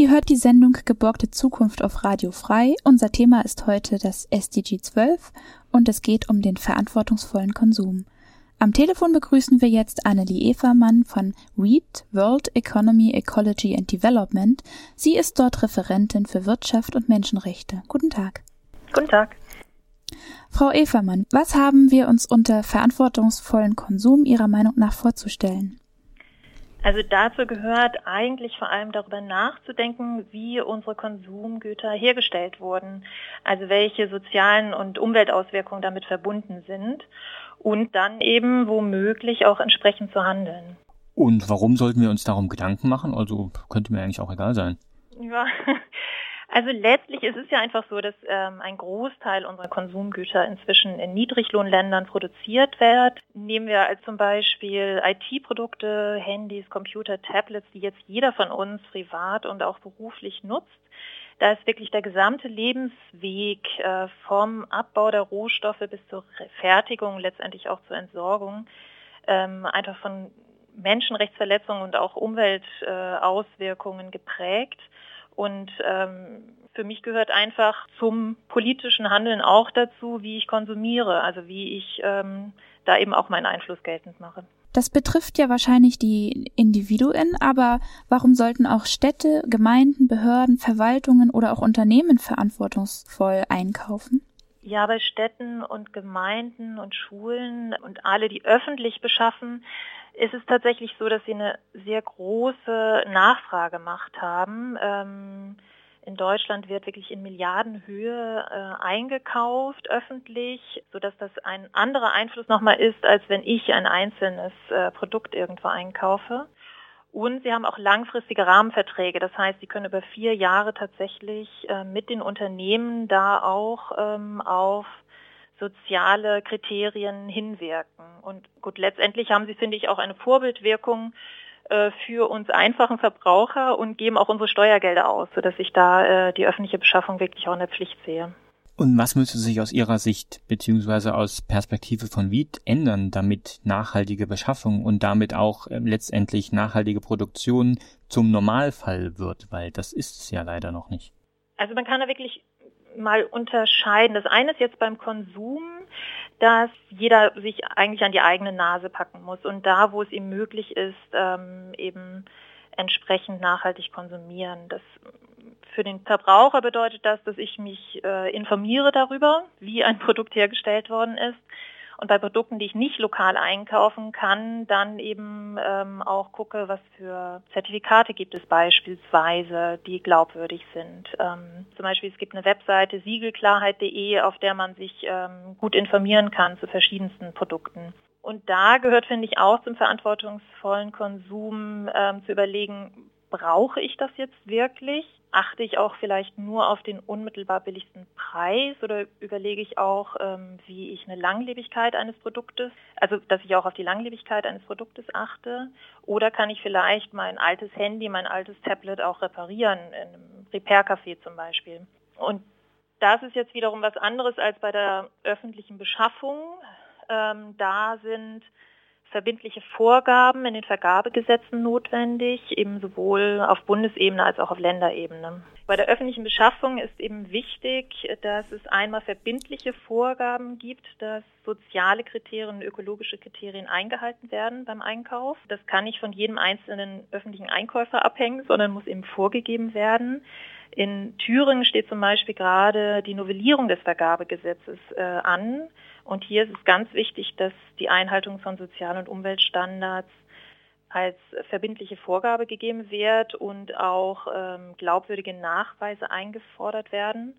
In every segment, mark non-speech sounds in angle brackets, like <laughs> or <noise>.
Ihr hört die Sendung Geborgte Zukunft auf Radio Frei. Unser Thema ist heute das SDG 12 und es geht um den verantwortungsvollen Konsum. Am Telefon begrüßen wir jetzt Annelie Evermann von READ, World Economy, Ecology and Development. Sie ist dort Referentin für Wirtschaft und Menschenrechte. Guten Tag. Guten Tag. Frau Evermann, was haben wir uns unter verantwortungsvollen Konsum Ihrer Meinung nach vorzustellen? Also dazu gehört eigentlich vor allem darüber nachzudenken, wie unsere Konsumgüter hergestellt wurden, also welche sozialen und Umweltauswirkungen damit verbunden sind und dann eben womöglich auch entsprechend zu handeln. Und warum sollten wir uns darum Gedanken machen? Also könnte mir eigentlich auch egal sein. Ja, <laughs> also letztlich ist es ja einfach so, dass ähm, ein Großteil unserer Konsumgüter inzwischen in Niedriglohnländern produziert wird. Nehmen wir als zum Beispiel IT-Produkte, Handys, Computer, Tablets, die jetzt jeder von uns privat und auch beruflich nutzt. Da ist wirklich der gesamte Lebensweg äh, vom Abbau der Rohstoffe bis zur Fertigung, letztendlich auch zur Entsorgung, ähm, einfach von Menschenrechtsverletzungen und auch Umweltauswirkungen äh, geprägt. Und ähm, für mich gehört einfach zum politischen Handeln auch dazu, wie ich konsumiere, also wie ich ähm, da eben auch meinen Einfluss geltend mache. Das betrifft ja wahrscheinlich die Individuen, aber warum sollten auch Städte, Gemeinden, Behörden, Verwaltungen oder auch Unternehmen verantwortungsvoll einkaufen? Ja, bei Städten und Gemeinden und Schulen und alle, die öffentlich beschaffen, ist es tatsächlich so, dass sie eine sehr große Nachfragemacht haben. Deutschland wird wirklich in Milliardenhöhe äh, eingekauft öffentlich, sodass das ein anderer Einfluss nochmal ist, als wenn ich ein einzelnes äh, Produkt irgendwo einkaufe. Und sie haben auch langfristige Rahmenverträge. Das heißt, sie können über vier Jahre tatsächlich äh, mit den Unternehmen da auch ähm, auf soziale Kriterien hinwirken. Und gut, letztendlich haben sie, finde ich, auch eine Vorbildwirkung für uns einfachen Verbraucher und geben auch unsere Steuergelder aus, sodass ich da äh, die öffentliche Beschaffung wirklich auch in der Pflicht sehe. Und was müsste sich aus Ihrer Sicht beziehungsweise aus Perspektive von Wied ändern, damit nachhaltige Beschaffung und damit auch äh, letztendlich nachhaltige Produktion zum Normalfall wird? Weil das ist es ja leider noch nicht. Also man kann da wirklich mal unterscheiden. Das eine ist jetzt beim Konsum, dass jeder sich eigentlich an die eigene Nase packen muss und da, wo es ihm möglich ist, ähm, eben entsprechend nachhaltig konsumieren. Das für den Verbraucher bedeutet das, dass ich mich äh, informiere darüber, wie ein <laughs> Produkt hergestellt worden ist und bei Produkten, die ich nicht lokal einkaufen kann, dann eben ähm, auch gucke, was für Zertifikate gibt es beispielsweise, die glaubwürdig sind. Ähm, zum Beispiel es gibt eine Webseite siegelklarheit.de, auf der man sich ähm, gut informieren kann zu verschiedensten Produkten. Und da gehört, finde ich, auch zum verantwortungsvollen Konsum ähm, zu überlegen, brauche ich das jetzt wirklich? Achte ich auch vielleicht nur auf den unmittelbar billigsten Preis oder überlege ich auch, ähm, wie ich eine Langlebigkeit eines Produktes, also dass ich auch auf die Langlebigkeit eines Produktes achte? Oder kann ich vielleicht mein altes Handy, mein altes Tablet auch reparieren, in einem Repair-Café zum Beispiel? Und das ist jetzt wiederum was anderes als bei der öffentlichen Beschaffung. Ähm, da sind verbindliche Vorgaben in den Vergabegesetzen notwendig, eben sowohl auf Bundesebene als auch auf Länderebene. Bei der öffentlichen Beschaffung ist eben wichtig, dass es einmal verbindliche Vorgaben gibt, dass soziale Kriterien ökologische Kriterien eingehalten werden beim Einkauf. Das kann nicht von jedem einzelnen öffentlichen Einkäufer abhängen, sondern muss eben vorgegeben werden. In Thüringen steht zum Beispiel gerade die Novellierung des Vergabegesetzes äh, an. Und hier ist es ganz wichtig, dass die Einhaltung von Sozial- und Umweltstandards als verbindliche Vorgabe gegeben wird und auch ähm, glaubwürdige Nachweise eingefordert werden.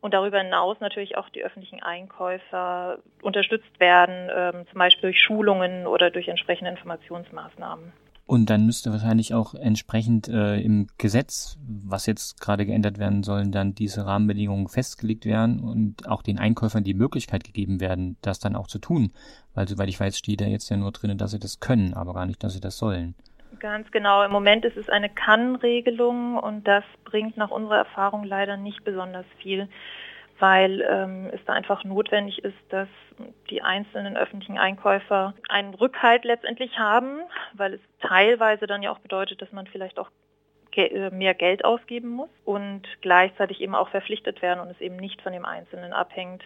Und darüber hinaus natürlich auch die öffentlichen Einkäufer unterstützt werden, ähm, zum Beispiel durch Schulungen oder durch entsprechende Informationsmaßnahmen. Und dann müsste wahrscheinlich auch entsprechend äh, im Gesetz, was jetzt gerade geändert werden sollen, dann diese Rahmenbedingungen festgelegt werden und auch den Einkäufern die Möglichkeit gegeben werden, das dann auch zu tun. Weil soweit ich weiß, steht da jetzt ja nur drin, dass sie das können, aber gar nicht, dass sie das sollen. Ganz genau. Im Moment ist es eine Kann-Regelung und das bringt nach unserer Erfahrung leider nicht besonders viel weil ähm, es da einfach notwendig ist, dass die einzelnen öffentlichen Einkäufer einen Rückhalt letztendlich haben, weil es teilweise dann ja auch bedeutet, dass man vielleicht auch äh, mehr Geld ausgeben muss und gleichzeitig eben auch verpflichtet werden und es eben nicht von dem Einzelnen abhängt.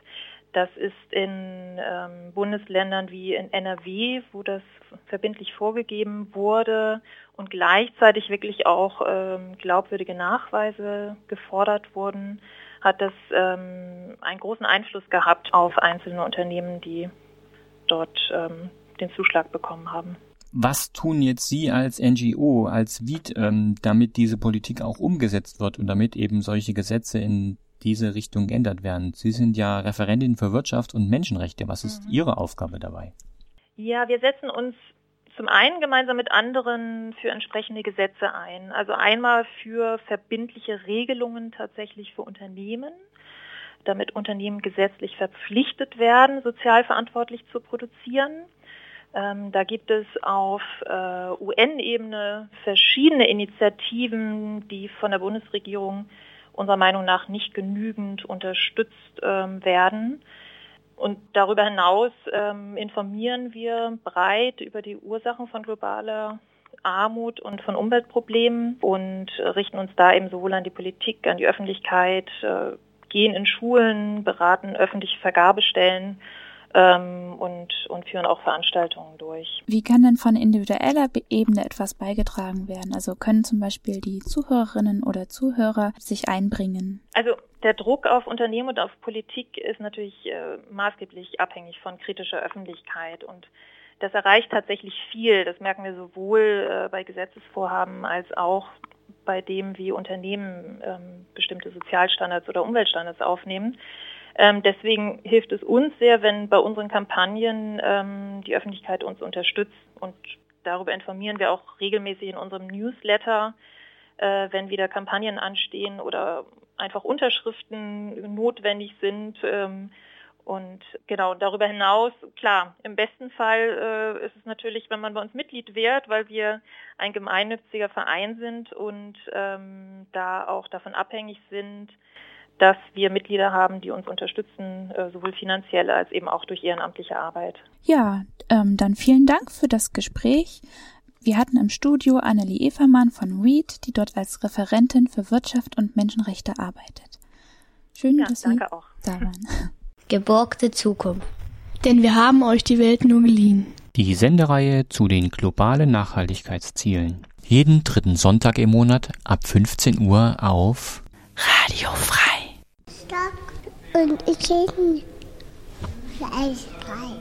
Das ist in ähm, Bundesländern wie in NRW, wo das verbindlich vorgegeben wurde und gleichzeitig wirklich auch ähm, glaubwürdige Nachweise gefordert wurden, hat das ähm, einen großen Einfluss gehabt auf einzelne Unternehmen, die dort ähm, den Zuschlag bekommen haben. Was tun jetzt Sie als NGO, als WID, ähm, damit diese Politik auch umgesetzt wird und damit eben solche Gesetze in diese Richtung geändert werden? Sie sind ja Referentin für Wirtschaft und Menschenrechte. Was ist mhm. Ihre Aufgabe dabei? Ja, wir setzen uns zum einen gemeinsam mit anderen für entsprechende Gesetze ein. Also einmal für verbindliche Regelungen tatsächlich für Unternehmen, damit Unternehmen gesetzlich verpflichtet werden, sozial verantwortlich zu produzieren. Ähm, da gibt es auf äh, UN-Ebene verschiedene Initiativen, die von der Bundesregierung unserer Meinung nach nicht genügend unterstützt ähm, werden. Und darüber hinaus ähm, informieren wir breit über die Ursachen von globaler Armut und von Umweltproblemen und richten uns da eben sowohl an die Politik, an die Öffentlichkeit, äh, gehen in Schulen, beraten öffentliche Vergabestellen ähm, und, und führen auch Veranstaltungen durch. Wie kann denn von individueller Ebene etwas beigetragen werden? Also können zum Beispiel die Zuhörerinnen oder Zuhörer sich einbringen? Also der Druck auf Unternehmen und auf Politik ist natürlich äh, maßgeblich abhängig von kritischer Öffentlichkeit und das erreicht tatsächlich viel. Das merken wir sowohl äh, bei Gesetzesvorhaben als auch bei dem, wie Unternehmen ähm, bestimmte Sozialstandards oder Umweltstandards aufnehmen. Ähm, deswegen hilft es uns sehr, wenn bei unseren Kampagnen ähm, die Öffentlichkeit uns unterstützt und darüber informieren wir auch regelmäßig in unserem Newsletter, äh, wenn wieder Kampagnen anstehen oder einfach Unterschriften notwendig sind. Ähm, und genau, darüber hinaus, klar, im besten Fall äh, ist es natürlich, wenn man bei uns Mitglied wird, weil wir ein gemeinnütziger Verein sind und ähm, da auch davon abhängig sind, dass wir Mitglieder haben, die uns unterstützen, äh, sowohl finanziell als eben auch durch ehrenamtliche Arbeit. Ja, ähm, dann vielen Dank für das Gespräch. Wir hatten im Studio Annelie Evermann von READ, die dort als Referentin für Wirtschaft und Menschenrechte arbeitet. Schön, ja, dass Sie auch. da waren. <laughs> Geborgte Zukunft. Denn wir haben euch die Welt nur geliehen. Die Sendereihe zu den globalen Nachhaltigkeitszielen. Jeden dritten Sonntag im Monat ab 15 Uhr auf Radio Frei. Und ich frei.